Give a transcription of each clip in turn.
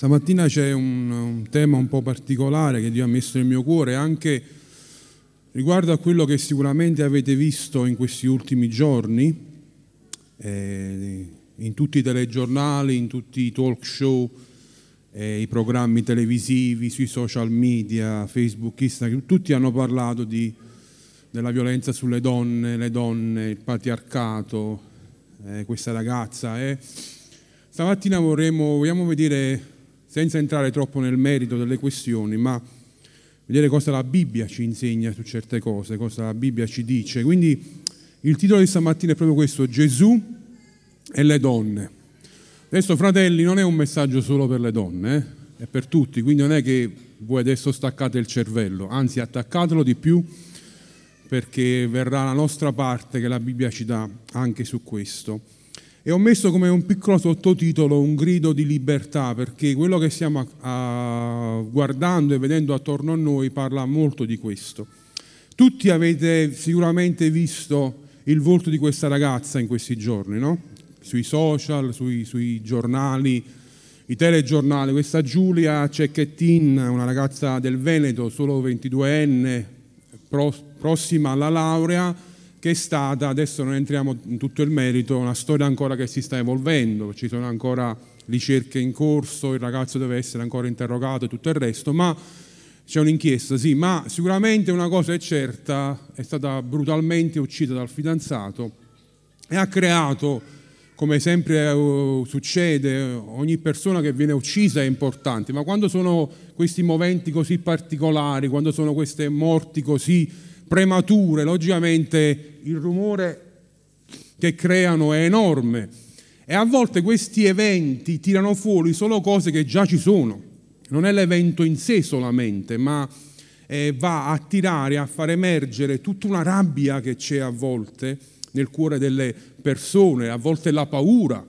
Stamattina c'è un, un, tema un po' particolare che Dio ha messo nel mio cuore anche riguardo a quello che sicuramente avete visto in questi ultimi giorni, eh, in tutti i telegiornali, in tutti i talk show, eh, i programmi televisivi, sui social media, Facebook, Instagram, tutti hanno parlato di, della violenza sulle donne, le donne, il patriarcato, eh, questa ragazza. Eh. Stamattina vorremmo, vogliamo vedere senza entrare troppo nel merito delle questioni, ma vedere cosa la Bibbia ci insegna su certe cose, cosa la Bibbia ci dice. Quindi il titolo di stamattina è proprio questo, Gesù e le donne. Adesso, fratelli, non è un messaggio solo per le donne, eh? è per tutti, quindi non è che voi adesso staccate il cervello, anzi attaccatelo di più perché verrà la nostra parte che la Bibbia ci dà anche su questo. E ho messo come un piccolo sottotitolo un grido di libertà, perché quello che stiamo a, a, guardando e vedendo attorno a noi parla molto di questo. Tutti avete sicuramente visto il volto di questa ragazza in questi giorni, no? Sui social, sui, sui giornali, i telegiornali. Questa Giulia Cecchettin, una ragazza del Veneto, solo 22enne, prossima alla laurea, che è stata, adesso non entriamo in tutto il merito, una storia ancora che si sta evolvendo, ci sono ancora ricerche in corso, il ragazzo deve essere ancora interrogato e tutto il resto, ma c'è un'inchiesta, sì, ma sicuramente una cosa è certa, è stata brutalmente uccisa dal fidanzato e ha creato, come sempre uh, succede, ogni persona che viene uccisa è importante, ma quando sono questi momenti così particolari, quando sono queste morti così premature, logicamente il rumore che creano è enorme e a volte questi eventi tirano fuori solo cose che già ci sono. Non è l'evento in sé solamente, ma eh, va a tirare, a far emergere tutta una rabbia che c'è a volte nel cuore delle persone, a volte la paura,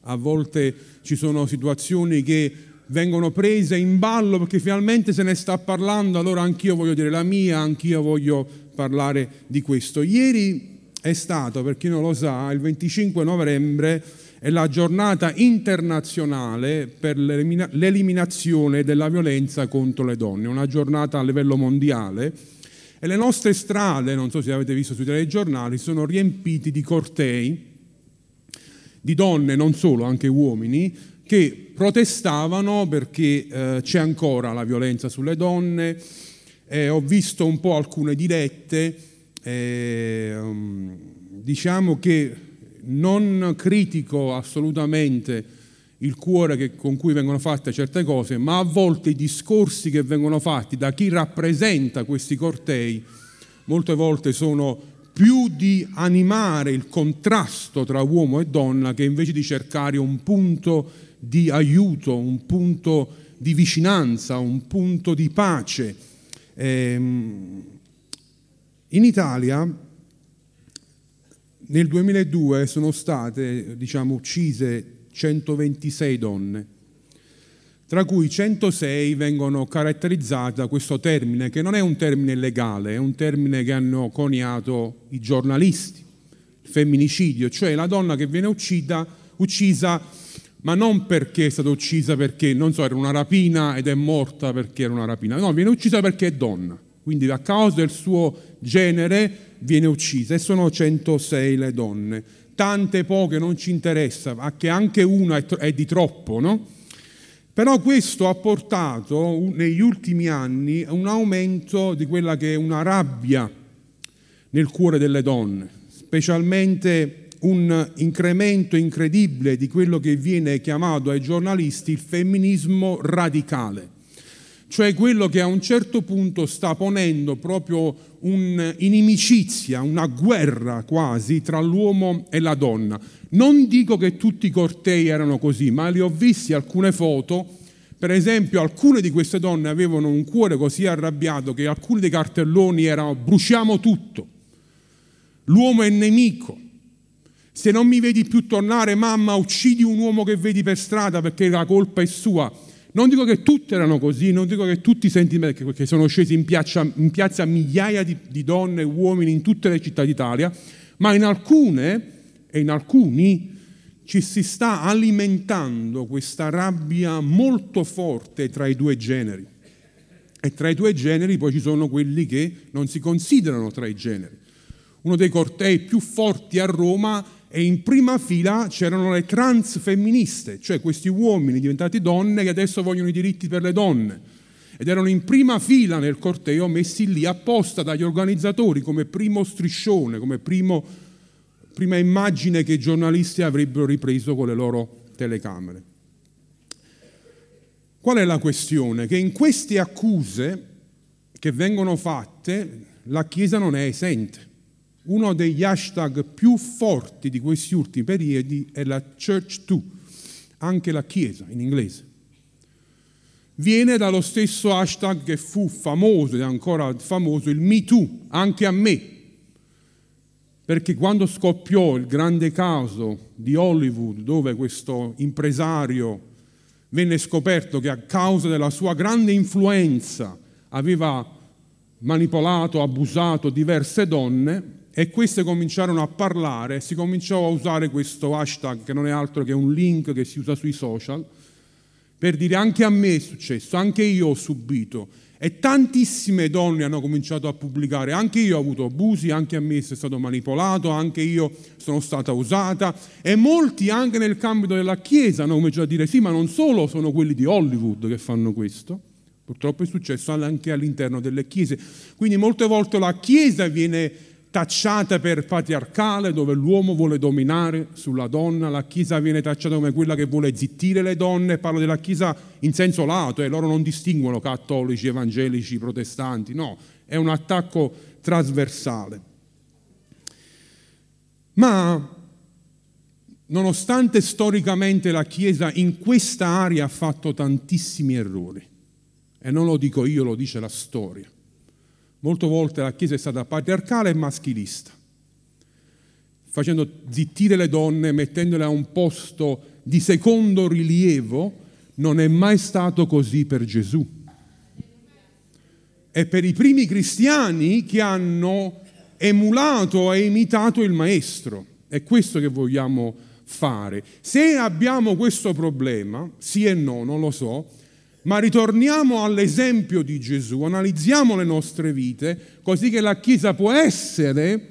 a volte ci sono situazioni che vengono prese in ballo perché finalmente se ne sta parlando, allora anch'io voglio dire la mia, anch'io voglio parlare di questo. Ieri è stato, per chi non lo sa, il 25 novembre è la giornata internazionale per l'eliminazione della violenza contro le donne, una giornata a livello mondiale e le nostre strade, non so se avete visto sui telegiornali, sono riempite di cortei di donne, non solo, anche uomini, che protestavano perché eh, c'è ancora la violenza sulle donne, eh, ho visto un po' alcune dirette, eh, diciamo che non critico assolutamente il cuore che, con cui vengono fatte certe cose, ma a volte i discorsi che vengono fatti da chi rappresenta questi cortei molte volte sono più di animare il contrasto tra uomo e donna che invece di cercare un punto di aiuto, un punto di vicinanza, un punto di pace. Ehm, in Italia nel 2002 sono state diciamo, uccise 126 donne, tra cui 106 vengono caratterizzate da questo termine, che non è un termine legale, è un termine che hanno coniato i giornalisti, il femminicidio, cioè la donna che viene uccisa, uccisa ma non perché è stata uccisa perché, non so, era una rapina ed è morta perché era una rapina, no, viene uccisa perché è donna, quindi a causa del suo genere viene uccisa e sono 106 le donne, tante poche non ci interessa, che anche una è, di troppo, no? Però questo ha portato negli ultimi anni un aumento di quella che è una rabbia nel cuore delle donne, specialmente un incremento incredibile di quello che viene chiamato ai giornalisti il femminismo radicale, cioè quello che a un certo punto sta ponendo proprio un'inimicizia, una guerra quasi tra l'uomo e la donna. Non dico che tutti i cortei erano così, ma li ho visti alcune foto. Per esempio, alcune di queste donne avevano un cuore così arrabbiato che alcuni dei cartelloni erano bruciamo tutto, l'uomo è nemico, se non mi vedi più tornare, mamma, uccidi un uomo che vedi per strada perché la colpa è sua. Non dico che tutte erano così, non dico che tutti i sentimenti, perché sono scesi in piazza, in piazza migliaia di, di donne e uomini in tutte le città d'Italia, ma in alcune e in alcuni ci si sta alimentando questa rabbia molto forte tra i due generi. E tra i due generi poi ci sono quelli che non si considerano tra i generi. Uno dei cortei più forti a Roma e in prima fila c'erano le trans femministe, cioè questi uomini diventati donne che adesso vogliono i diritti per le donne. Ed erano in prima fila nel corteo messi lì apposta dagli organizzatori come primo striscione, come primo, prima immagine che i giornalisti avrebbero ripreso con le loro telecamere. Qual è la questione? Che in queste accuse che vengono fatte la Chiesa non è esente. Uno degli hashtag più forti di questi ultimi periodi è la Church too, anche la Chiesa in inglese. Viene dallo stesso hashtag che fu famoso ed è ancora famoso, il Me Too, anche a me. Perché quando scoppiò il grande caso di Hollywood, dove questo impresario venne scoperto che a causa della sua grande influenza aveva manipolato, abusato diverse donne e queste cominciarono a parlare, si cominciò a usare questo hashtag che non è altro che un link che si usa sui social per dire anche a me è successo, anche io ho subito e tantissime donne hanno cominciato a pubblicare, anche io ho avuto abusi, anche a me è stato manipolato, anche io sono stata usata e molti anche nel cambio della Chiesa hanno cominciato a dire sì, ma non solo sono quelli di Hollywood che fanno questo, purtroppo è successo anche all'interno delle Chiese. Quindi molte volte la Chiesa viene tacciata per patriarcale, dove l'uomo vuole dominare sulla donna, la Chiesa viene tacciata come quella che vuole zittire le donne, parlo della Chiesa in senso lato, e loro non distinguono cattolici, evangelici, protestanti, no, è un attacco trasversale. Ma nonostante storicamente la Chiesa in questa area ha fatto tantissimi errori, e non lo dico io, lo dice la storia, Molte volte la Chiesa è stata patriarcale e maschilista, facendo zittire le donne, mettendole a un posto di secondo rilievo, non è mai stato così per Gesù. E per i primi cristiani che hanno emulato e imitato il Maestro. È questo che vogliamo fare. Se abbiamo questo problema, sì e no, non lo so, ma ritorniamo all'esempio di Gesù, analizziamo le nostre vite, così che la Chiesa può essere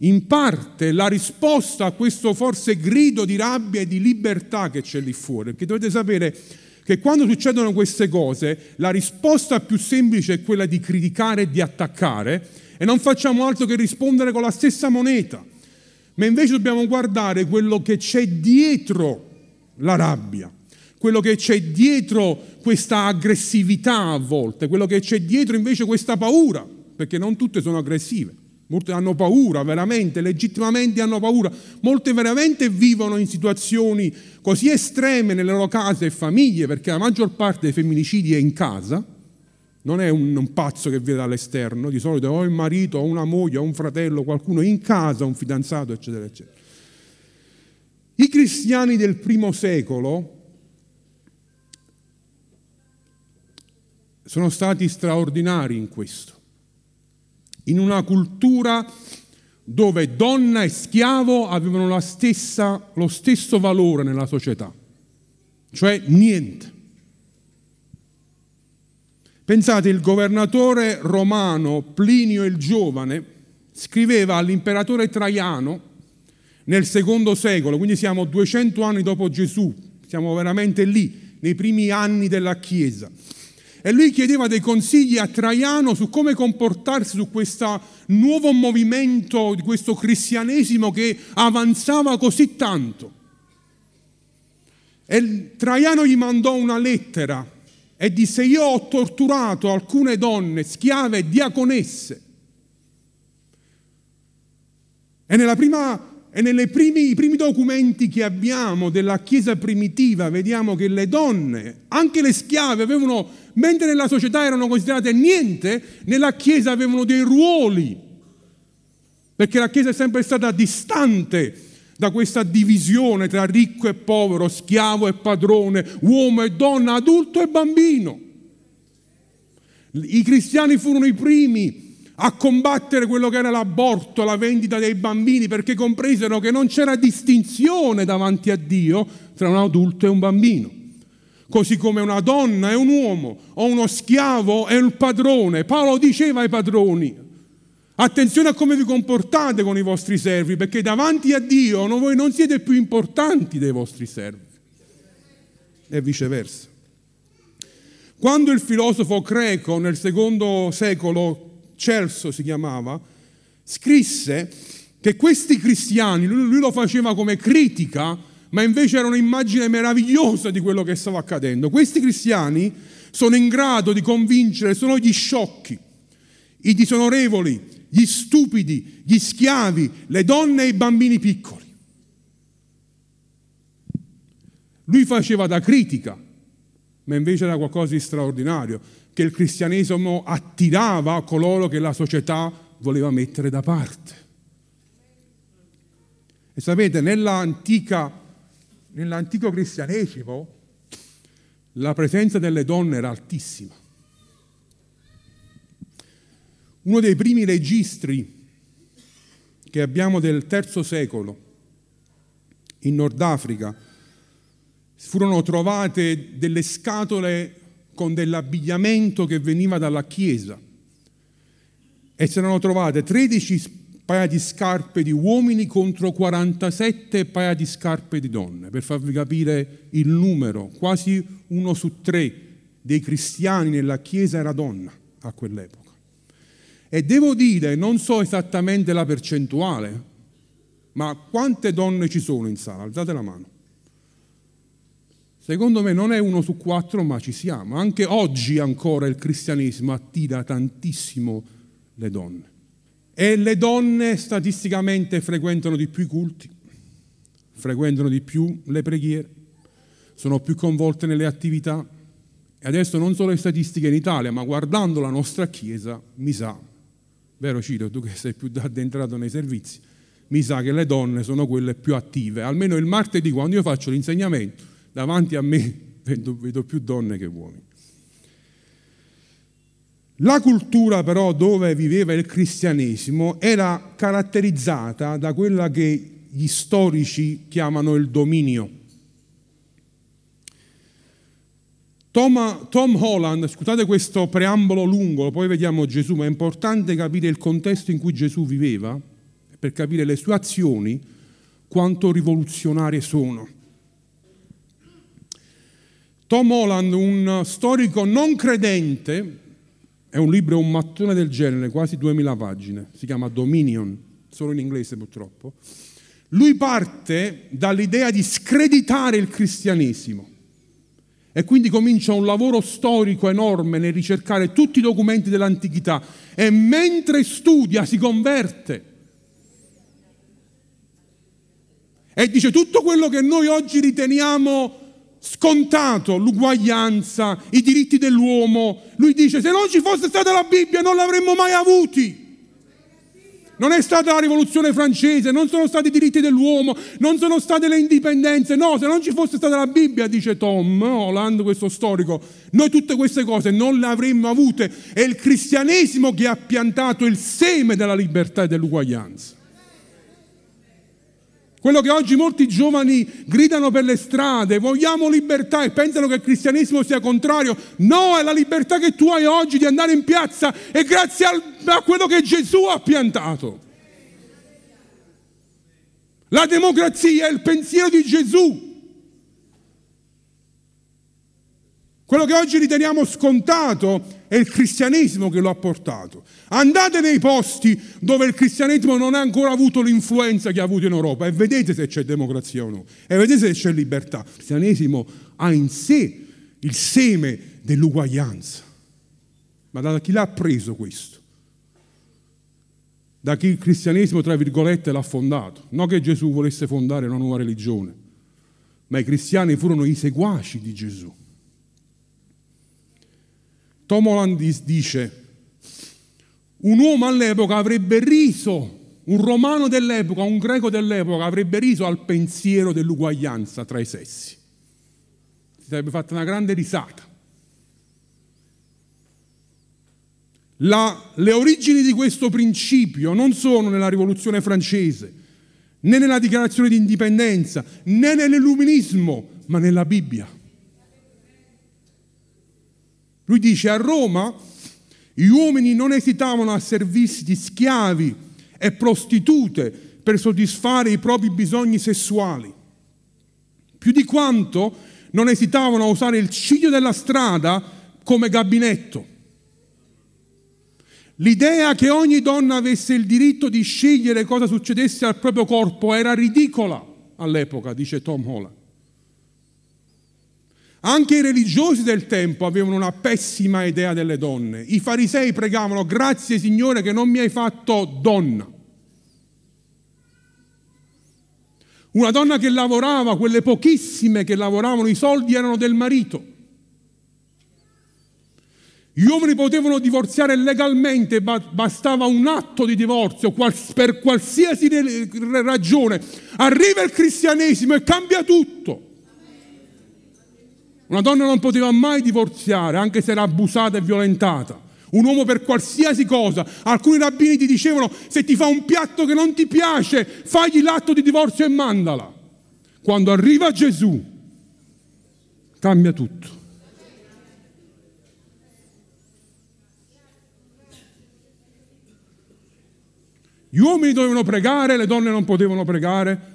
in parte la risposta a questo forse grido di rabbia e di libertà che c'è lì fuori. Perché dovete sapere che quando succedono queste cose, la risposta più semplice è quella di criticare e di attaccare e non facciamo altro che rispondere con la stessa moneta. Ma invece dobbiamo guardare quello che c'è dietro la rabbia quello che c'è dietro questa aggressività a volte, quello che c'è dietro invece questa paura, perché non tutte sono aggressive. Molte hanno paura, veramente, legittimamente hanno paura. Molte veramente vivono in situazioni così estreme nelle loro case e famiglie, perché la maggior parte dei femminicidi è in casa, non è un, un pazzo che viene dall'esterno, di solito o il marito, o una moglie, o un fratello, qualcuno in casa, un fidanzato, eccetera, eccetera. I cristiani del primo secolo sono stati straordinari in questo. In una cultura dove donna e schiavo avevano stessa, lo stesso valore nella società, cioè niente. Pensate, il governatore romano Plinio il Giovane scriveva all'imperatore Traiano nel secondo secolo, quindi siamo 200 anni dopo Gesù, siamo veramente lì, nei primi anni della Chiesa e lui chiedeva dei consigli a Traiano su come comportarsi su questo nuovo movimento, di questo cristianesimo che avanzava così tanto. E Traiano gli mandò una lettera e disse io ho torturato alcune donne, schiave e diaconesse. E nella prima e nei primi, primi, documenti che abbiamo della Chiesa primitiva vediamo che le donne, anche le schiave, avevano, mentre nella società erano considerate niente, nella Chiesa avevano dei ruoli, perché la Chiesa è sempre stata distante da questa divisione tra ricco e povero, schiavo e padrone, uomo e donna, adulto e bambino. I cristiani furono i primi a combattere quello che era l'aborto, la vendita dei bambini, perché compresero che non c'era distinzione davanti a Dio tra un adulto e un bambino. Così come una donna e un uomo, o uno schiavo e un padrone. Paolo diceva ai padroni, attenzione a come vi comportate con i vostri servi, perché davanti a Dio voi non siete più importanti dei vostri servi. E viceversa. Quando il filosofo greco nel secondo secolo Celso si chiamava, scrisse che questi cristiani, lui, lo faceva come critica, ma invece era un'immagine meravigliosa di quello che stava accadendo. Questi cristiani sono in grado di convincere solo gli sciocchi, i disonorevoli, gli stupidi, gli schiavi, le donne e i bambini piccoli. Lui faceva da critica, ma invece era qualcosa di straordinario che il cristianesimo attirava coloro che la società voleva mettere da parte. E sapete, nell'antico cristianesimo la presenza delle donne era altissima. Uno dei primi registri che abbiamo del terzo secolo in Nord Africa furono trovate delle scatole con dell'abbigliamento che veniva dalla chiesa e si erano trovate 13 paia di scarpe di uomini contro 47 paia di scarpe di donne, per farvi capire il numero, quasi uno su tre dei cristiani nella chiesa era donna a quell'epoca. E devo dire, non so esattamente la percentuale, ma quante donne ci sono in sala? Alzate la mano. Secondo me non è uno su quattro, ma ci siamo. Anche oggi ancora il cristianesimo attira tantissimo le donne. E le donne statisticamente frequentano di più i culti, frequentano di più le preghiere, sono più coinvolte nelle attività. E adesso non solo le statistiche in Italia, ma guardando la nostra Chiesa, mi sa, vero Ciro, tu che sei più addentrato nei servizi, mi sa che le donne sono quelle più attive. Almeno il martedì, quando io faccio l'insegnamento, davanti a me vedo, vedo più donne che uomini. La cultura però dove viveva il cristianesimo era caratterizzata da quella che gli storici chiamano il dominio. Tom, Tom, Holland, scusate questo preambolo lungo, poi vediamo Gesù, ma è importante capire il contesto in cui Gesù viveva per capire le sue azioni quanto rivoluzionarie sono. Tom Holland, un storico non credente, è un libro, un mattone del genere, quasi 2000 pagine, si chiama Dominion, solo in inglese purtroppo. Lui parte dall'idea di screditare il cristianesimo e quindi comincia un lavoro storico enorme nel ricercare tutti i documenti dell'antichità e mentre studia si converte. E dice tutto quello che noi oggi riteniamo scontato l'uguaglianza, i diritti dell'uomo. Lui dice se non ci fosse stata la Bibbia non l'avremmo mai avuti. Non è stata la rivoluzione francese, non sono stati i diritti dell'uomo, non sono state le indipendenze. No, se non ci fosse stata la Bibbia, dice Tom Holland, questo storico, noi tutte queste cose non le avremmo avute. È il cristianesimo che ha piantato il seme della libertà e dell'uguaglianza. Quello che oggi molti giovani gridano per le strade, vogliamo libertà e pensano che il cristianesimo sia contrario. No, è la libertà che tu hai oggi di andare in piazza e grazie al, a quello che Gesù ha piantato. La democrazia è il pensiero di Gesù. Quello che oggi riteniamo scontato è il cristianesimo che lo ha portato. Andate nei posti dove il cristianesimo non ha ancora avuto l'influenza che ha avuto in Europa e vedete se c'è democrazia o no, e vedete se c'è libertà. Il cristianesimo ha in sé il seme dell'uguaglianza. Ma da chi l'ha preso questo? Da chi il cristianesimo, tra virgolette, l'ha fondato. Non che Gesù volesse fondare una nuova religione, ma i cristiani furono i seguaci di Gesù. Tom Holland dice, un uomo all'epoca avrebbe riso, un romano dell'epoca, un greco dell'epoca avrebbe riso al pensiero dell'uguaglianza tra i sessi. Si sarebbe fatta una grande risata. La, le origini di questo principio non sono nella rivoluzione francese, né nella dichiarazione di indipendenza, né nell'illuminismo, ma nella Bibbia. Lui dice a Roma gli uomini non esitavano a servirsi di schiavi e prostitute per soddisfare i propri bisogni sessuali, più di quanto non esitavano a usare il ciglio della strada come gabinetto. L'idea che ogni donna avesse il diritto di scegliere cosa succedesse al proprio corpo era ridicola all'epoca, dice Tom Holland. Anche i religiosi del tempo avevano una pessima idea delle donne. I farisei pregavano, grazie Signore che non mi hai fatto donna. Una donna che lavorava, quelle pochissime che lavoravano, i soldi erano del marito. Gli uomini potevano divorziare legalmente, bastava un atto di divorzio per qualsiasi ragione. Arriva il cristianesimo e cambia tutto. Una donna non poteva mai divorziare, anche se era abusata e violentata. Un uomo per qualsiasi cosa. Alcuni rabbini ti dicevano, se ti fa un piatto che non ti piace, fagli l'atto di divorzio e mandala. Quando arriva Gesù, cambia tutto. Gli uomini dovevano pregare, le donne non potevano pregare.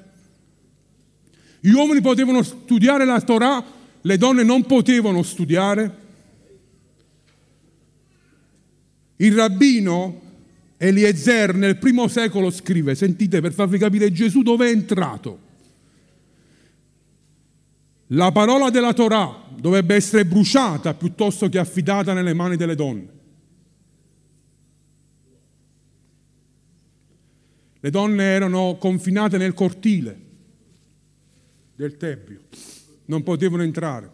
Gli uomini potevano studiare la Torah, le donne non potevano studiare. Il rabbino Eliezer nel primo secolo scrive, sentite per farvi capire Gesù dove è entrato. La parola della Torah dovrebbe essere bruciata piuttosto che affidata nelle mani delle donne. Le donne erano confinate nel cortile del Tempio non potevano entrare.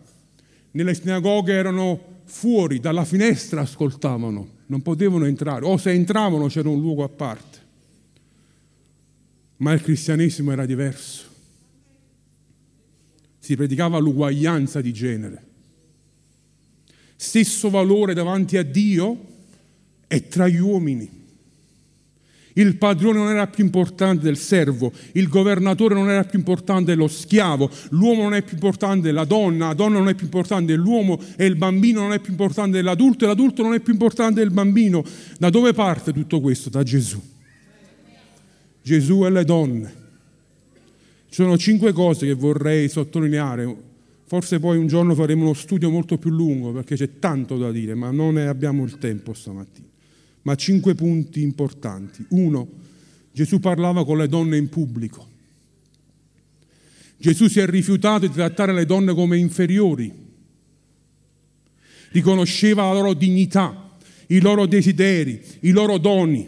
Nelle sinagoghe erano fuori, dalla finestra ascoltavano, non potevano entrare, o se entravano c'era un luogo a parte. Ma il cristianesimo era diverso. Si predicava l'uguaglianza di genere. Stesso valore davanti a Dio e tra gli uomini. Il padrone non era più importante del servo, il governatore non era più importante dello schiavo, l'uomo non è più importante della donna, la donna non è più importante dell'uomo e il bambino non è più importante dell'adulto e l'adulto non è più importante del bambino. Da dove parte tutto questo? Da Gesù. Gesù e le donne. Ci sono cinque cose che vorrei sottolineare. Forse poi un giorno faremo uno studio molto più lungo perché c'è tanto da dire, ma non ne abbiamo il tempo stamattina ma cinque punti importanti. Uno, Gesù parlava con le donne in pubblico. Gesù si è rifiutato di trattare le donne come inferiori. Riconosceva la loro dignità, i loro desideri, i loro doni.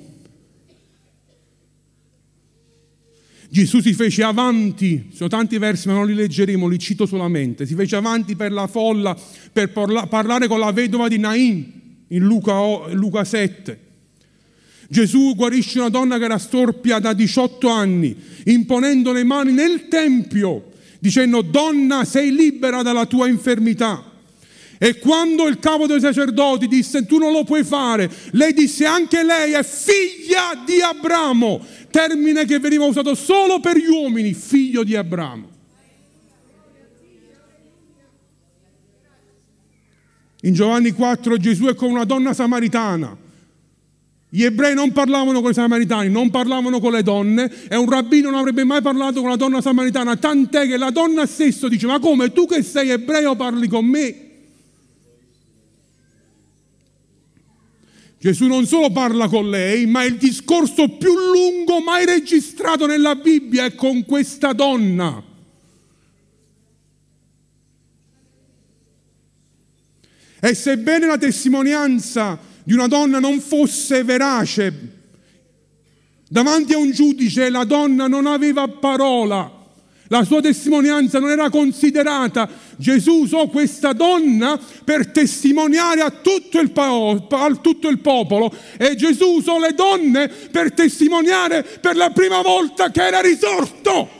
Gesù si fece avanti, sono tanti versi ma non li leggeremo, li cito solamente, si fece avanti per la folla per parlare con la vedova di Nain in Luca, Luca 7. Gesù guarisce una donna che era storpia da 18 anni, imponendo le mani nel Tempio, dicendo donna sei libera dalla tua infermità. E quando il capo dei sacerdoti disse tu non lo puoi fare, lei disse anche lei è figlia di Abramo, termine che veniva usato solo per gli uomini, figlio di Abramo. In Giovanni 4 Gesù è come una donna samaritana gli ebrei non parlavano con i samaritani, non parlavano con le donne e un rabbino non avrebbe mai parlato con la donna samaritana, tant'è che la donna stessa dice, ma come tu che sei ebreo parli con me? Gesù non solo parla con lei, ma il discorso più lungo mai registrato nella Bibbia è con questa donna. E sebbene la testimonianza di una donna non fosse verace. Davanti a un giudice la donna non aveva parola, la sua testimonianza non era considerata. Gesù usò questa donna per testimoniare a tutto il, po- a tutto il popolo e Gesù usò le donne per testimoniare per la prima volta che era risorto.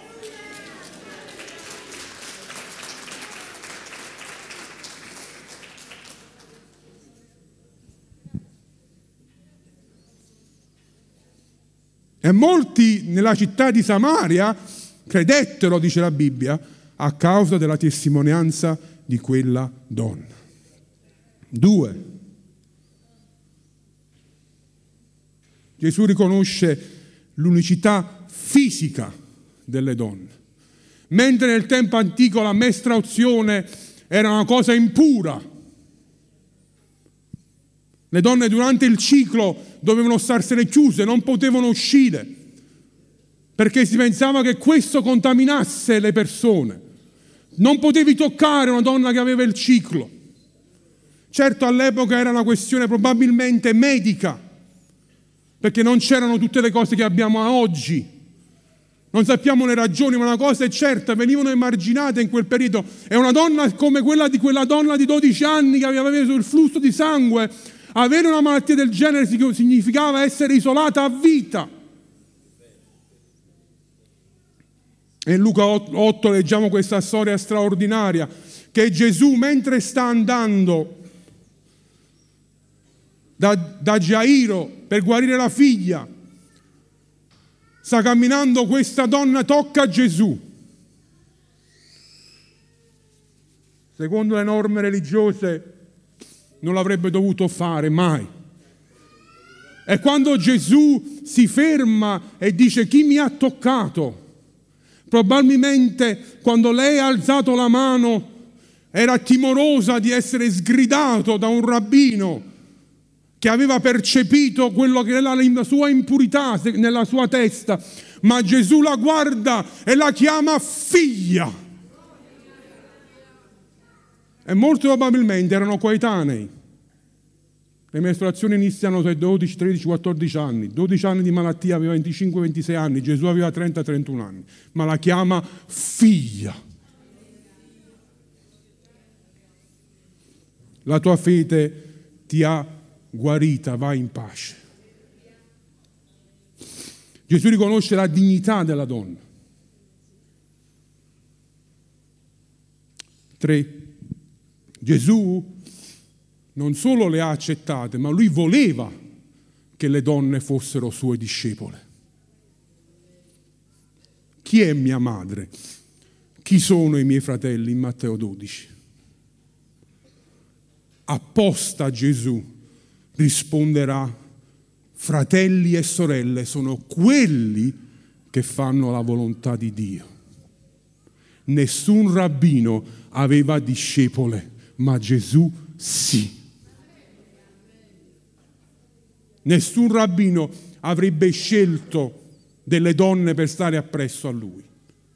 E molti nella città di Samaria credettero, dice la Bibbia, a causa della testimonianza di quella donna. Due. Gesù riconosce l'unicità fisica delle donne. Mentre nel tempo antico la mestrauzione era una cosa impura, le donne durante il ciclo dovevano starsene chiuse, non potevano uscire, perché si pensava che questo contaminasse le persone. Non potevi toccare una donna che aveva il ciclo. Certo all'epoca era una questione probabilmente medica, perché non c'erano tutte le cose che abbiamo oggi. Non sappiamo le ragioni, ma una cosa è certa, venivano emarginate in quel periodo. E una donna come quella di quella donna di 12 anni che aveva avuto il flusso di sangue, avere una malattia del genere significava essere isolata a vita. E in Luca 8 leggiamo questa storia straordinaria, che Gesù mentre sta andando da, da Gairo per guarire la figlia, sta camminando questa donna, tocca Gesù. Secondo le norme religiose non l'avrebbe dovuto fare mai. E quando Gesù si ferma e dice chi mi ha toccato, probabilmente quando lei ha alzato la mano era timorosa di essere sgridato da un rabbino che aveva percepito quello che era la sua impurità nella sua testa, ma Gesù la guarda e la chiama figlia. E molto probabilmente erano coetanei. Le mestruazioni iniziano tra 12, 13, 14 anni. 12 anni di malattia, aveva 25, 26 anni. Gesù aveva 30, 31 anni. Ma la chiama figlia. La tua fede ti ha guarita, vai in pace. Gesù riconosce la dignità della donna. 3. Gesù non solo le ha accettate, ma lui voleva che le donne fossero sue discepole. Chi è mia madre? Chi sono i miei fratelli in Matteo 12? Apposta Gesù risponderà, fratelli e sorelle sono quelli che fanno la volontà di Dio. Nessun rabbino aveva discepole, ma Gesù sì. Nessun rabbino avrebbe scelto delle donne per stare appresso a lui,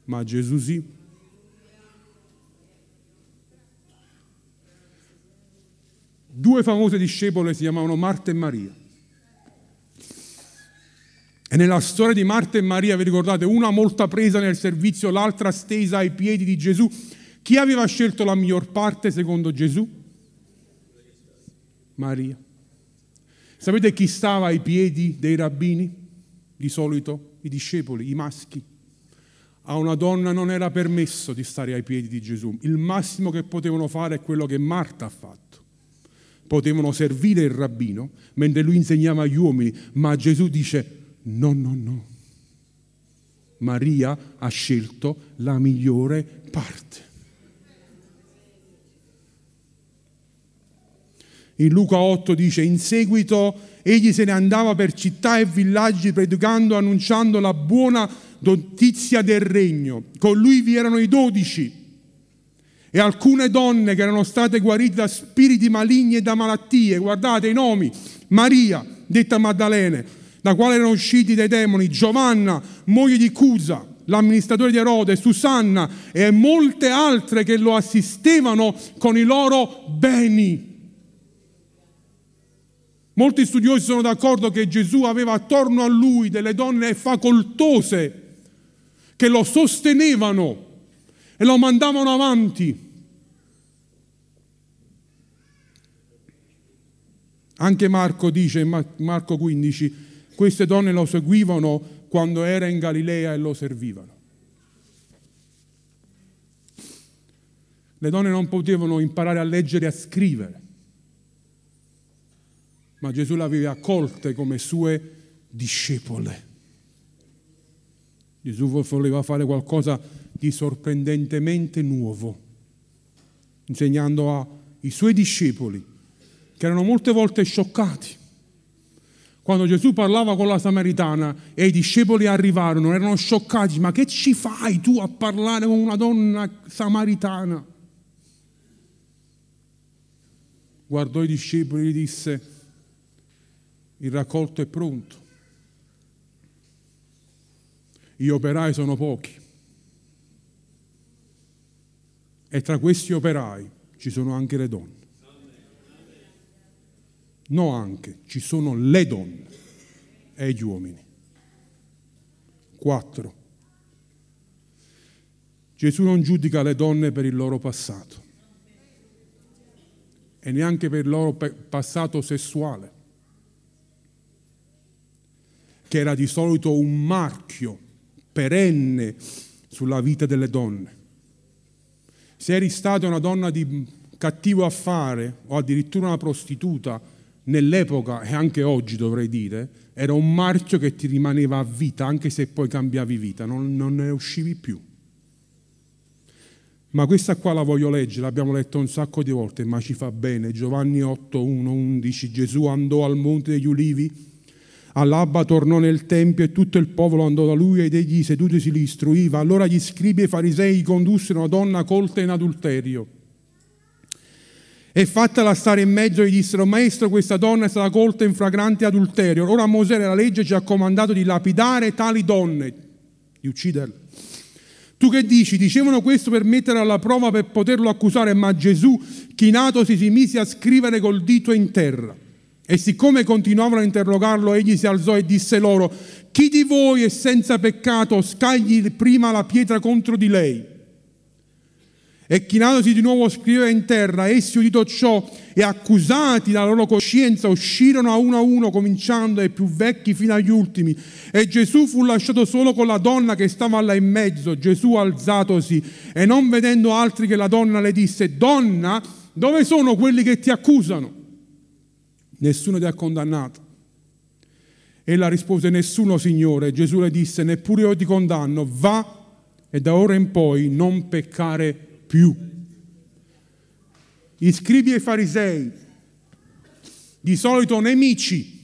ma Gesù sì. Due famose discepole si chiamavano Marta e Maria. E nella storia di Marta e Maria, vi ricordate, una molto presa nel servizio, l'altra stesa ai piedi di Gesù. Chi aveva scelto la miglior parte secondo Gesù? Maria. Sapete chi stava ai piedi dei rabbini? Di solito i discepoli, i maschi. A una donna non era permesso di stare ai piedi di Gesù. Il massimo che potevano fare è quello che Marta ha fatto. Potevano servire il rabbino mentre lui insegnava agli uomini, ma Gesù dice no, no, no. Maria ha scelto la migliore parte. In Luca 8 dice, in seguito egli se ne andava per città e villaggi predicando, annunciando la buona notizia del regno. Con lui vi erano i dodici e alcune donne che erano state guarite da spiriti maligni e da malattie. Guardate i nomi, Maria, detta Maddalene, da quale erano usciti dei demoni, Giovanna, moglie di Cusa, l'amministratore di Erode, Susanna e molte altre che lo assistevano con i loro beni. Molti studiosi sono d'accordo che Gesù aveva attorno a lui delle donne facoltose che lo sostenevano e lo mandavano avanti. Anche Marco dice Marco 15, queste donne lo seguivano quando era in Galilea e lo servivano. Le donne non potevano imparare a leggere e a scrivere ma Gesù le aveva accolte come sue discepole. Gesù voleva fare qualcosa di sorprendentemente nuovo, insegnando ai suoi discepoli, che erano molte volte scioccati. Quando Gesù parlava con la Samaritana e i discepoli arrivarono, erano scioccati, ma che ci fai tu a parlare con una donna samaritana? Guardò i discepoli e gli disse, il raccolto è pronto, gli operai sono pochi. E tra questi operai ci sono anche le donne. No anche, ci sono le donne e gli uomini. Quattro. Gesù non giudica le donne per il loro passato e neanche per il loro passato sessuale, che era di solito un marchio perenne sulla vita delle donne. Se eri stata una donna di cattivo affare o addirittura una prostituta, nell'epoca e anche oggi dovrei dire, era un marchio che ti rimaneva a vita anche se poi cambiavi vita, non, non ne uscivi più. Ma questa qua la voglio leggere, l'abbiamo letta un sacco di volte, ma ci fa bene. Giovanni 8, 1, 11, Gesù andò al Monte degli Ulivi All'alba tornò nel Tempio e tutto il popolo andò da lui ed egli sedutisi li istruiva. Allora gli scribi e i farisei condussero una donna colta in adulterio. E fattala stare in mezzo gli dissero, maestro, questa donna è stata colta in flagrante adulterio. Ora Mosè la legge ci ha comandato di lapidare tali donne, di ucciderle. Tu che dici? Dicevano questo per mettere alla prova, per poterlo accusare, ma Gesù, chinatosi, si mise a scrivere col dito in terra. E siccome continuavano a interrogarlo, egli si alzò e disse loro, chi di voi è senza peccato scagli prima la pietra contro di lei? E chinatosi di nuovo scriveva in terra, essi udito ciò e accusati dalla loro coscienza uscirono a uno a uno, cominciando dai più vecchi fino agli ultimi. E Gesù fu lasciato solo con la donna che stava là in mezzo. Gesù alzatosi e non vedendo altri che la donna le disse, donna, dove sono quelli che ti accusano? Nessuno ti ha condannato. Ella rispose, nessuno Signore. Gesù le disse, neppure io ti condanno, va e da ora in poi non peccare più. Gli scribi e i farisei, di solito nemici,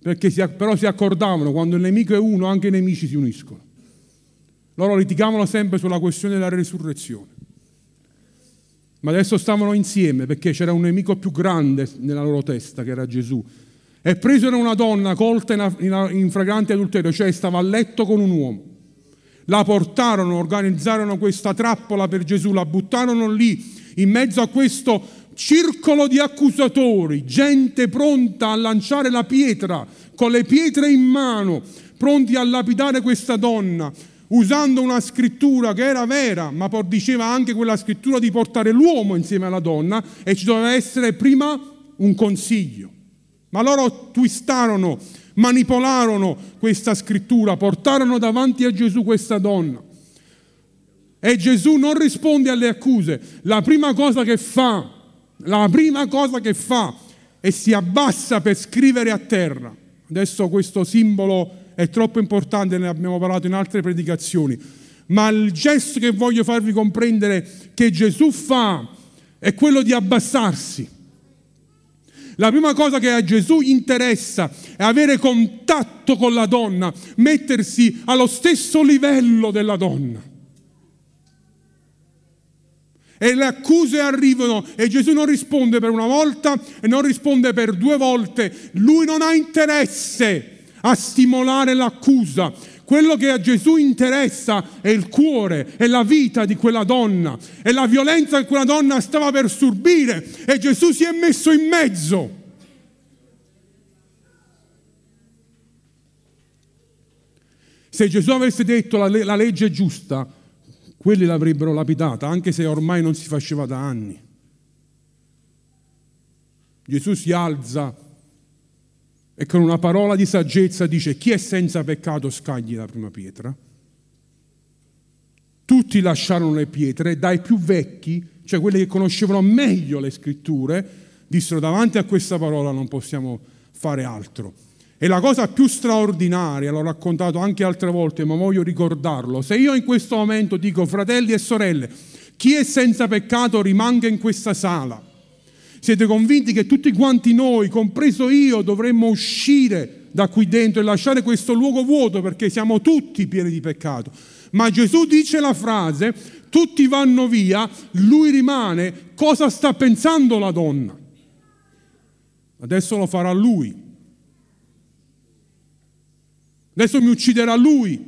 perché si, però si accordavano, quando il nemico è uno, anche i nemici si uniscono. Loro litigavano sempre sulla questione della resurrezione ma adesso stavano insieme perché c'era un nemico più grande nella loro testa che era Gesù. E presero una donna colta in fragrante adulterio, cioè stava a letto con un uomo. La portarono, organizzarono questa trappola per Gesù, la buttarono lì in mezzo a questo circolo di accusatori, gente pronta a lanciare la pietra, con le pietre in mano, pronti a lapidare questa donna usando una scrittura che era vera, ma diceva anche quella scrittura di portare l'uomo insieme alla donna e ci doveva essere prima un consiglio. Ma loro twistarono, manipolarono questa scrittura, portarono davanti a Gesù questa donna. E Gesù non risponde alle accuse. La prima cosa che fa, la prima cosa che fa è si abbassa per scrivere a terra. Adesso questo simbolo è troppo importante, ne abbiamo parlato in altre predicazioni, ma il gesto che voglio farvi comprendere che Gesù fa è quello di abbassarsi. La prima cosa che a Gesù interessa è avere contatto con la donna, mettersi allo stesso livello della donna. E le accuse arrivano e Gesù non risponde per una volta e non risponde per due volte. Lui non ha interesse a stimolare l'accusa. Quello che a Gesù interessa è il cuore, è la vita di quella donna, è la violenza che quella donna stava per subire e Gesù si è messo in mezzo. Se Gesù avesse detto la, la legge è giusta, quelli l'avrebbero lapidata, anche se ormai non si faceva da anni. Gesù si alza e con una parola di saggezza dice chi è senza peccato scagli la prima pietra. Tutti lasciarono le pietre, dai più vecchi, cioè quelli che conoscevano meglio le scritture, dissero davanti a questa parola non possiamo fare altro. E la cosa più straordinaria, l'ho raccontato anche altre volte, ma voglio ricordarlo, se io in questo momento dico fratelli e sorelle, chi è senza peccato rimanga in questa sala, siete convinti che tutti quanti noi, compreso io, dovremmo uscire da qui dentro e lasciare questo luogo vuoto perché siamo tutti pieni di peccato. Ma Gesù dice la frase, tutti vanno via, lui rimane, cosa sta pensando la donna? Adesso lo farà lui. Adesso mi ucciderà lui,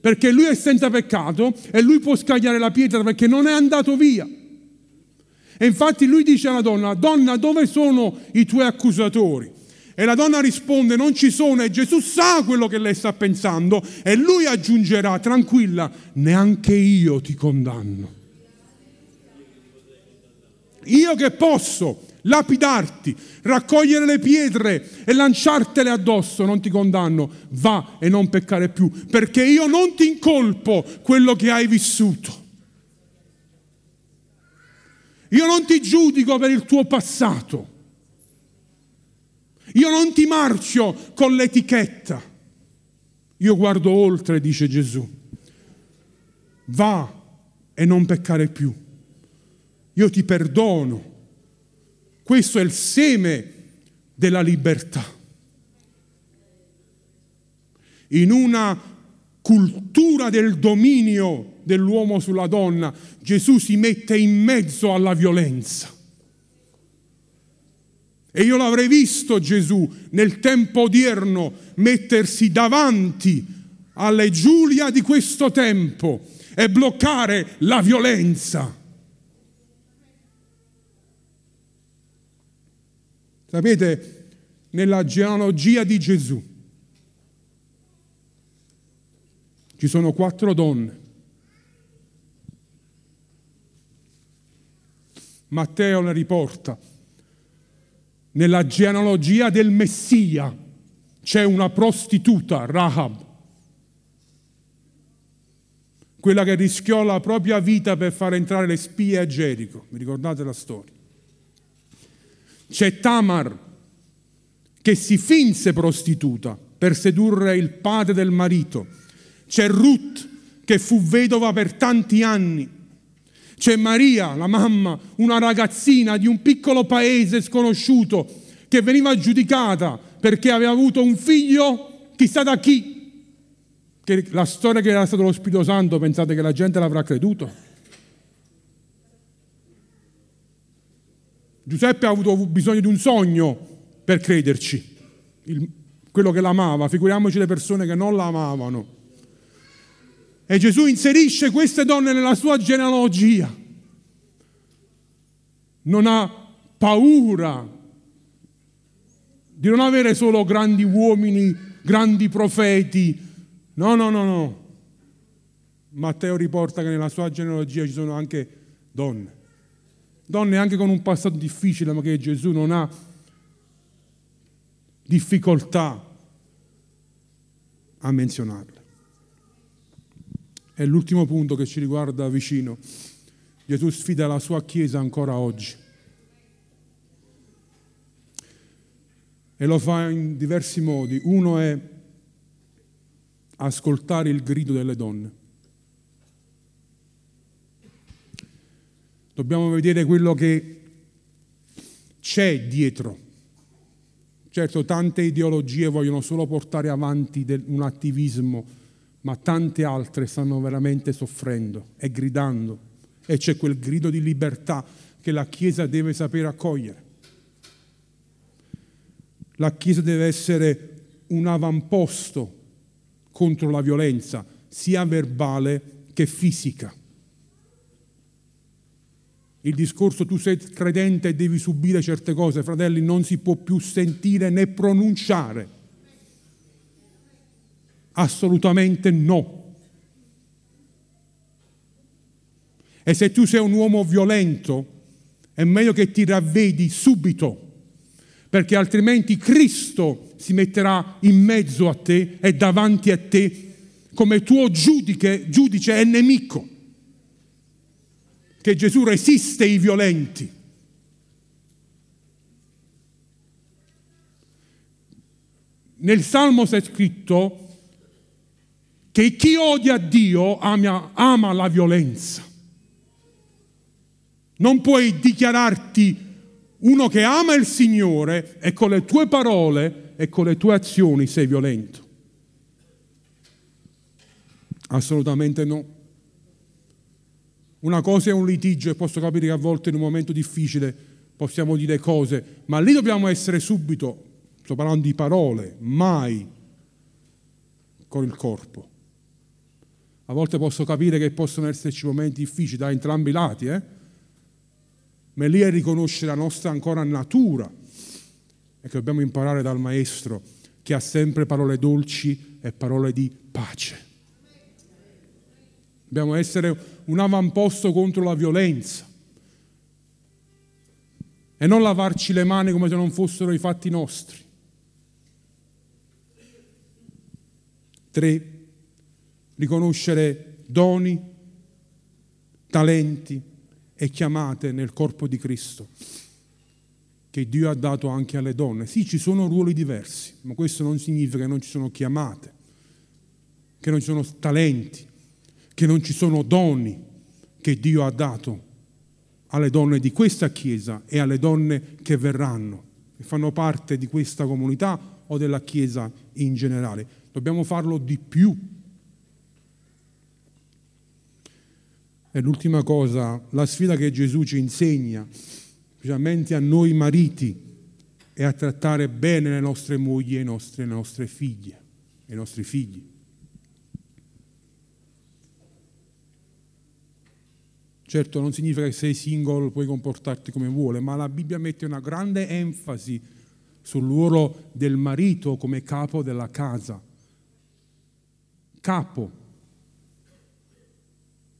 perché lui è senza peccato e lui può scagliare la pietra perché non è andato via. E infatti lui dice alla donna, donna dove sono i tuoi accusatori? E la donna risponde, non ci sono e Gesù sa quello che lei sta pensando e lui aggiungerà, tranquilla, neanche io ti condanno. Io che posso lapidarti, raccogliere le pietre e lanciartele addosso, non ti condanno, va e non peccare più, perché io non ti incolpo quello che hai vissuto. Io non ti giudico per il tuo passato. Io non ti marcio con l'etichetta. Io guardo oltre, dice Gesù. Va e non peccare più. Io ti perdono questo è il seme della libertà. In una cultura del dominio dell'uomo sulla donna, Gesù si mette in mezzo alla violenza. E io l'avrei visto Gesù nel tempo odierno mettersi davanti alle Giulia di questo tempo e bloccare la violenza. Sapete, nella genealogia di Gesù ci sono quattro donne. Matteo ne riporta. Nella genealogia del Messia c'è una prostituta, Rahab, quella che rischiò la propria vita per far entrare le spie a Gerico. Mi ricordate la storia? C'è Tamar che si finse prostituta per sedurre il padre del marito. C'è Ruth che fu vedova per tanti anni. C'è Maria, la mamma, una ragazzina di un piccolo paese sconosciuto che veniva giudicata perché aveva avuto un figlio chissà da chi. Che la storia che era stato lo Spirito Santo, pensate che la gente l'avrà creduto? Giuseppe ha avuto bisogno di un sogno per crederci, il, quello che l'amava, figuriamoci le persone che non l'amavano. E Gesù inserisce queste donne nella sua genealogia. Non ha paura di non avere solo grandi uomini, grandi profeti. No, no, no, no. Matteo riporta che nella sua genealogia ci sono anche donne donne anche con un passato difficile, ma che Gesù non ha difficoltà a menzionarle. È l'ultimo punto che ci riguarda vicino. Gesù sfida la sua Chiesa ancora oggi. E lo fa in diversi modi. Uno è ascoltare il grido delle donne. dobbiamo vedere quello che c'è dietro. Certo, tante ideologie vogliono solo portare avanti un attivismo, ma tante altre stanno veramente soffrendo e gridando. E c'è quel grido di libertà che la Chiesa deve sapere accogliere. La Chiesa deve essere un avamposto contro la violenza, sia verbale che fisica il discorso tu sei credente e devi subire certe cose, fratelli, non si può più sentire né pronunciare. Assolutamente no. E se tu sei un uomo violento, è meglio che ti ravvedi subito, perché altrimenti Cristo si metterà in mezzo a te e davanti a te come tuo giudice, giudice e nemico che Gesù resiste i violenti. nel Salmo c'è scritto che chi odia Dio ama, ama la violenza. Non puoi dichiararti uno che ama il Signore e con le tue parole e con le tue azioni sei violento. Assolutamente no. Una cosa è un litigio e posso capire che a volte in un momento difficile possiamo dire cose, ma lì dobbiamo essere subito, sto parlando di parole, mai con il corpo. A volte posso capire che possono esserci momenti difficili da entrambi i lati, eh? ma lì è riconoscere la nostra ancora natura e che dobbiamo imparare dal Maestro che ha sempre parole dolci e parole di pace. Dobbiamo essere un avamposto contro la violenza e non lavarci le mani come se non fossero i fatti nostri. Tre, riconoscere doni, talenti e chiamate nel corpo di Cristo che Dio ha dato anche alle donne. Sì, ci sono ruoli diversi, ma questo non significa che non ci sono chiamate, che non ci sono talenti, che non ci sono doni che Dio ha dato alle donne di questa Chiesa e alle donne che verranno, che fanno parte di questa comunità o della Chiesa in generale. Dobbiamo farlo di più. E l'ultima cosa, la sfida che Gesù ci insegna, specialmente a noi mariti, è a trattare bene le nostre mogli e le nostre, le nostre figlie, i nostri figli. Certo non significa che sei single puoi comportarti come vuole, ma la Bibbia mette una grande enfasi sul ruolo del marito come capo della casa. Capo,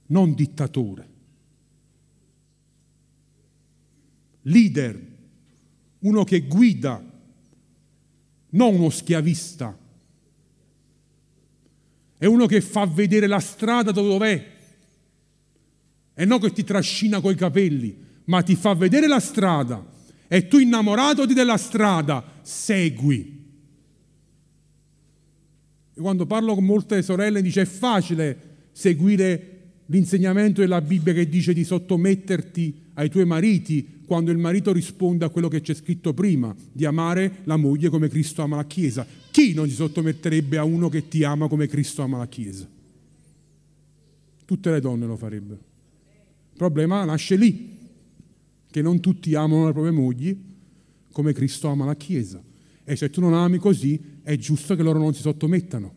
non dittatore. Leader, uno che guida, non uno schiavista. È uno che fa vedere la strada dove è e non che ti trascina coi capelli, ma ti fa vedere la strada e tu innamorato di della strada segui. E quando parlo con molte sorelle dice è facile seguire l'insegnamento della Bibbia che dice di sottometterti ai tuoi mariti quando il marito risponde a quello che c'è scritto prima, di amare la moglie come Cristo ama la Chiesa. Chi non si sottometterebbe a uno che ti ama come Cristo ama la Chiesa? Tutte le donne lo farebbero. Il problema nasce lì, che non tutti amano le proprie mogli come Cristo ama la Chiesa. E se tu non ami così, è giusto che loro non si sottomettano.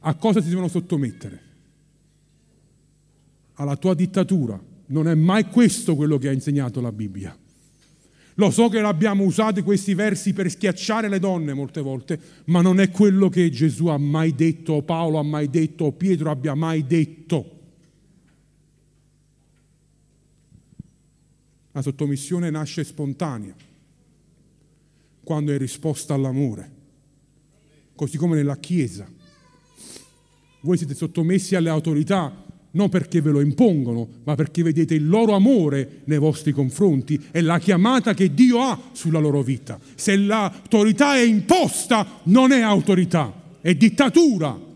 A cosa si devono sottomettere? Alla tua dittatura. Non è mai questo quello che ha insegnato la Bibbia. Lo so che abbiamo usato questi versi per schiacciare le donne molte volte, ma non è quello che Gesù ha mai detto, o Paolo ha mai detto, o Pietro abbia mai detto. La sottomissione nasce spontanea, quando è risposta all'amore, così come nella Chiesa. Voi siete sottomessi alle autorità non perché ve lo impongono, ma perché vedete il loro amore nei vostri confronti e la chiamata che Dio ha sulla loro vita. Se l'autorità è imposta, non è autorità, è dittatura.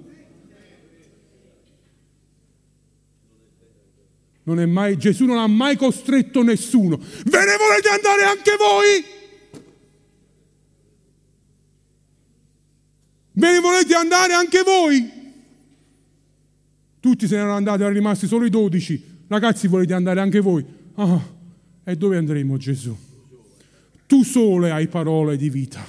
Non mai, Gesù non ha mai costretto nessuno. Ve ne volete andare anche voi? Ve ne volete andare anche voi? Tutti se ne erano andati, erano rimasti solo i dodici. Ragazzi, volete andare anche voi? Ah, e dove andremo Gesù? Tu sole hai parole di vita.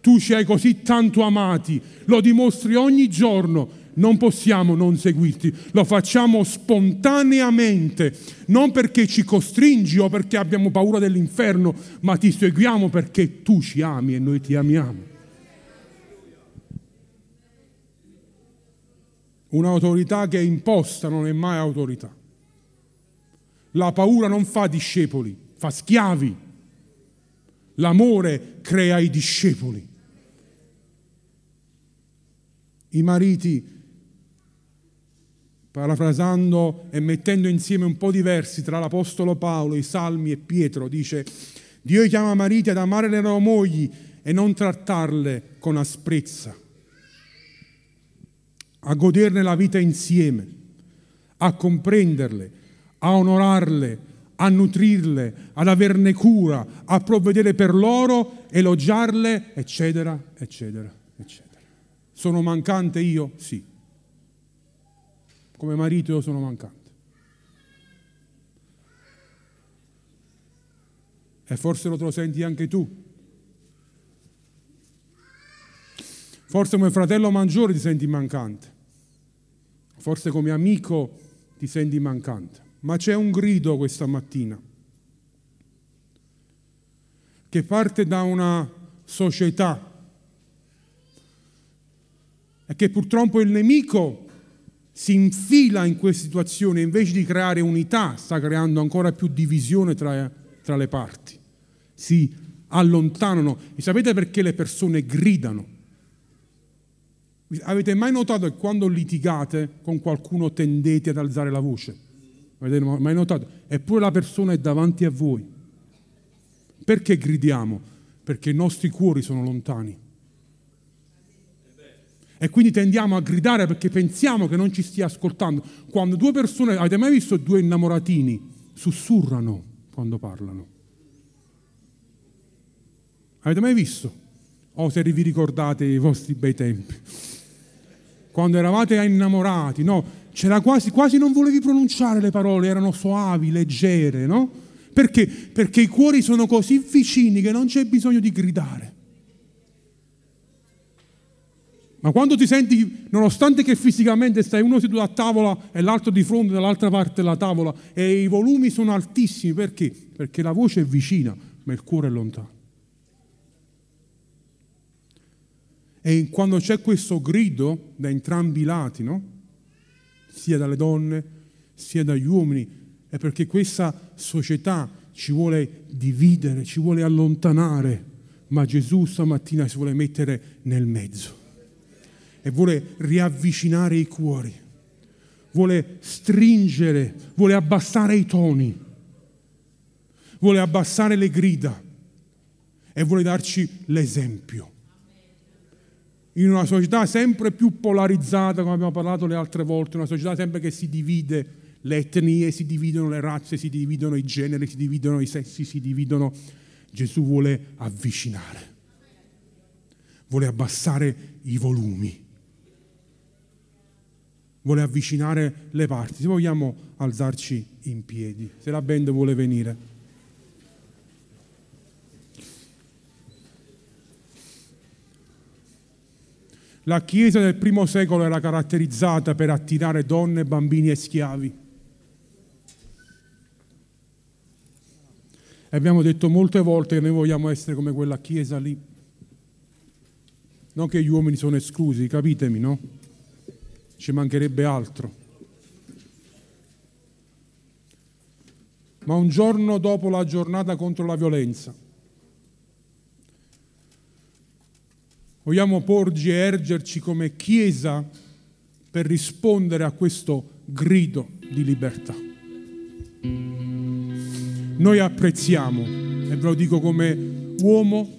Tu ci hai così tanto amati, lo dimostri ogni giorno non possiamo non seguirti, lo facciamo spontaneamente, non perché ci costringi o perché abbiamo paura dell'inferno, ma ti seguiamo perché tu ci ami e noi ti amiamo. Un'autorità che è imposta non è mai autorità. La paura non fa discepoli, fa schiavi. L'amore crea i discepoli. I mariti parafrasando e mettendo insieme un po' di versi tra l'Apostolo Paolo, i Salmi e Pietro, dice Dio chiama mariti ad amare le loro mogli e non trattarle con asprezza, a goderne la vita insieme, a comprenderle, a onorarle, a nutrirle, ad averne cura, a provvedere per loro, elogiarle, eccetera, eccetera, eccetera. Sono mancante io? Sì. Come marito io sono mancante. E forse lo, te lo senti anche tu. Forse come fratello maggiore ti senti mancante. Forse come amico ti senti mancante. Ma c'è un grido questa mattina che parte da una società e che purtroppo il nemico si infila in questa situazione invece di creare unità, sta creando ancora più divisione tra, tra le parti. Si allontanano. E sapete perché le persone gridano? Avete mai notato che quando litigate con qualcuno tendete ad alzare la voce? Avete mai notato? Eppure la persona è davanti a voi. Perché gridiamo? Perché i nostri cuori sono lontani. E quindi tendiamo a gridare perché pensiamo che non ci stia ascoltando. Quando due persone, avete mai visto due innamoratini? Sussurrano quando parlano. Avete mai visto? O oh, se vi ricordate i vostri bei tempi. Quando eravate innamorati, no? C'era quasi, quasi non volevi pronunciare le parole, erano soavi, leggere, no? Perché? Perché i cuori sono così vicini che non c'è bisogno di gridare. Ma quando ti senti, nonostante che fisicamente stai uno seduto a tavola e l'altro di fronte dall'altra parte della tavola e i volumi sono altissimi, perché? Perché la voce è vicina, ma il cuore è lontano. E quando c'è questo grido da entrambi i lati, no? sia dalle donne sia dagli uomini, è perché questa società ci vuole dividere, ci vuole allontanare, ma Gesù stamattina si vuole mettere nel mezzo e vuole riavvicinare i cuori, vuole stringere, vuole abbassare i toni, vuole abbassare le grida e vuole darci l'esempio in una società sempre più polarizzata, come abbiamo parlato le altre volte, una società sempre che si divide le etnie, si dividono le razze, si dividono i generi, si dividono i sessi, si dividono. Gesù vuole avvicinare, vuole abbassare i volumi, vuole avvicinare le parti. Se vogliamo alzarci in piedi, se la band vuole venire. La Chiesa del primo secolo era caratterizzata per attirare donne, bambini e schiavi. E abbiamo detto molte volte che noi vogliamo essere come quella Chiesa lì. Non che gli uomini sono esclusi, capitemi, no? Ci mancherebbe altro. Ma un giorno dopo la giornata contro la violenza, Vogliamo porgi e ergerci come Chiesa per rispondere a questo grido di libertà. Noi apprezziamo, e ve lo dico come uomo,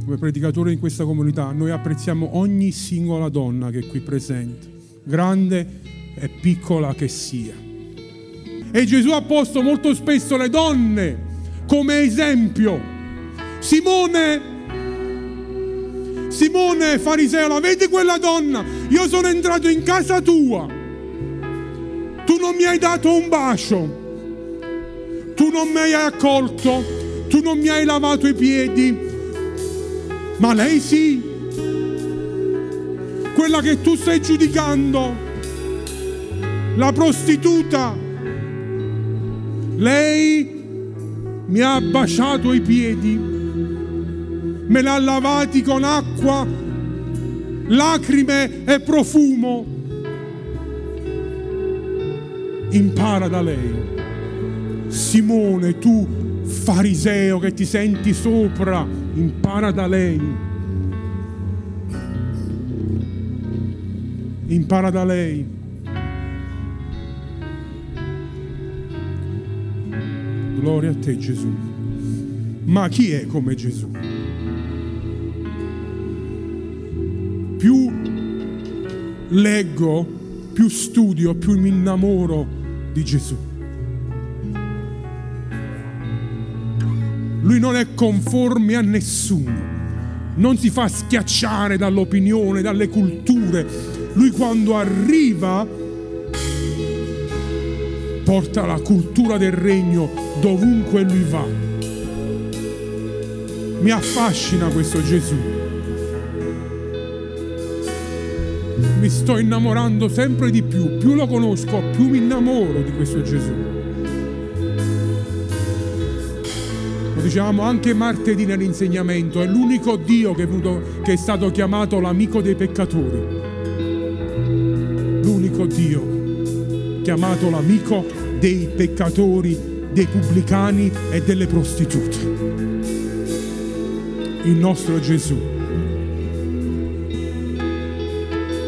come predicatore in questa comunità, noi apprezziamo ogni singola donna che è qui presente, grande e piccola che sia. E Gesù ha posto molto spesso le donne come esempio Simone, Simone fariseo, la vedi quella donna? Io sono entrato in casa tua. Tu non mi hai dato un bacio. Tu non mi hai accolto. Tu non mi hai lavato i piedi. Ma lei sì. Quella che tu stai giudicando. La prostituta. Lei mi ha baciato i piedi me l'ha lavati con acqua, lacrime e profumo. Impara da lei. Simone, tu fariseo che ti senti sopra, impara da lei. Impara da lei. Gloria a te Gesù. Ma chi è come Gesù? Più leggo, più studio, più mi innamoro di Gesù. Lui non è conforme a nessuno, non si fa schiacciare dall'opinione, dalle culture. Lui quando arriva porta la cultura del regno dovunque lui va. Mi affascina questo Gesù. Mi sto innamorando sempre di più, più lo conosco, più mi innamoro di questo Gesù. Lo dicevamo anche martedì nell'insegnamento, è l'unico Dio che è, venuto, che è stato chiamato l'amico dei peccatori. L'unico Dio chiamato l'amico dei peccatori, dei pubblicani e delle prostitute. Il nostro Gesù.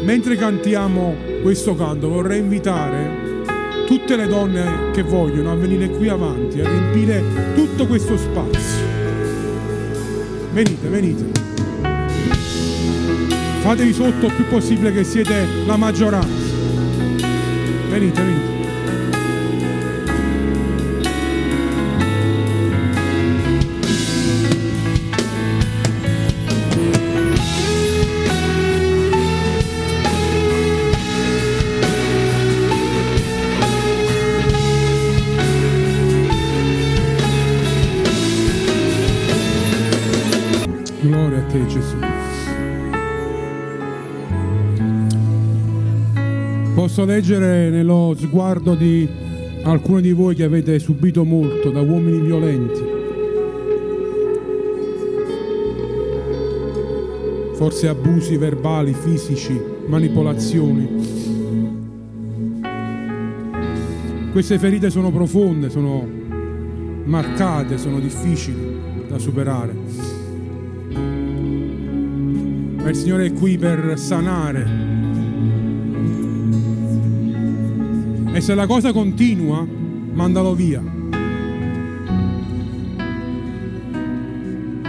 Mentre cantiamo questo canto vorrei invitare tutte le donne che vogliono a venire qui avanti, a riempire tutto questo spazio. Venite, venite. Fatevi sotto il più possibile che siete la maggioranza. Venite, venite. Posso leggere nello sguardo di alcuni di voi che avete subito molto da uomini violenti. Forse abusi verbali, fisici, manipolazioni. Queste ferite sono profonde, sono marcate, sono difficili da superare ma il Signore è qui per sanare. E se la cosa continua, mandalo via.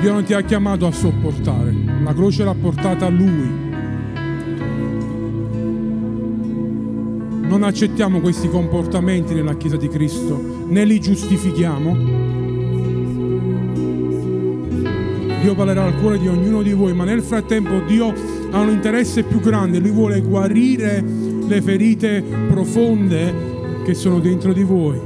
Dio non ti ha chiamato a sopportare, la croce l'ha portata a Lui. Non accettiamo questi comportamenti nella Chiesa di Cristo, né li giustifichiamo Dio parlerà al cuore di ognuno di voi, ma nel frattempo Dio ha un interesse più grande, Lui vuole guarire le ferite profonde che sono dentro di voi.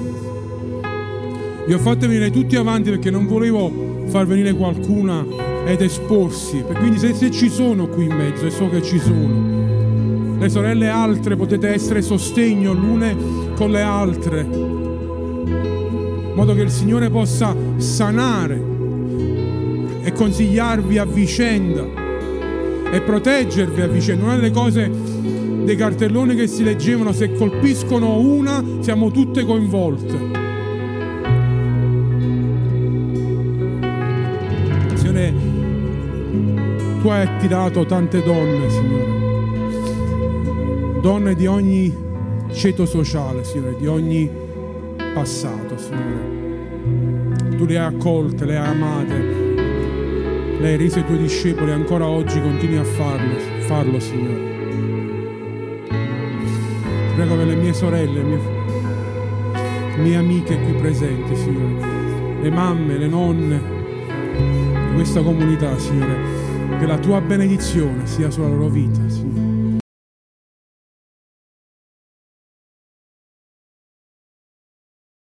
Vi ho fatto venire tutti avanti perché non volevo far venire qualcuna ed esporsi, quindi se, se ci sono qui in mezzo, e so che ci sono, le sorelle altre potete essere sostegno l'une con le altre, in modo che il Signore possa sanare e consigliarvi a vicenda e proteggervi a vicenda. Una delle cose dei cartelloni che si leggevano, se colpiscono una, siamo tutte coinvolte. Signore, tu hai attirato tante donne, Signore. Donne di ogni ceto sociale, Signore, di ogni passato, Signore. Tu le hai accolte, le hai amate, lei hai reso i tuoi discepoli, ancora oggi continui a farlo, farlo Signore. Mie sorelle, le mie, mie amiche qui presenti, Signore, le mamme, le nonne di questa comunità, Signore, che la tua benedizione sia sulla loro vita, Signore.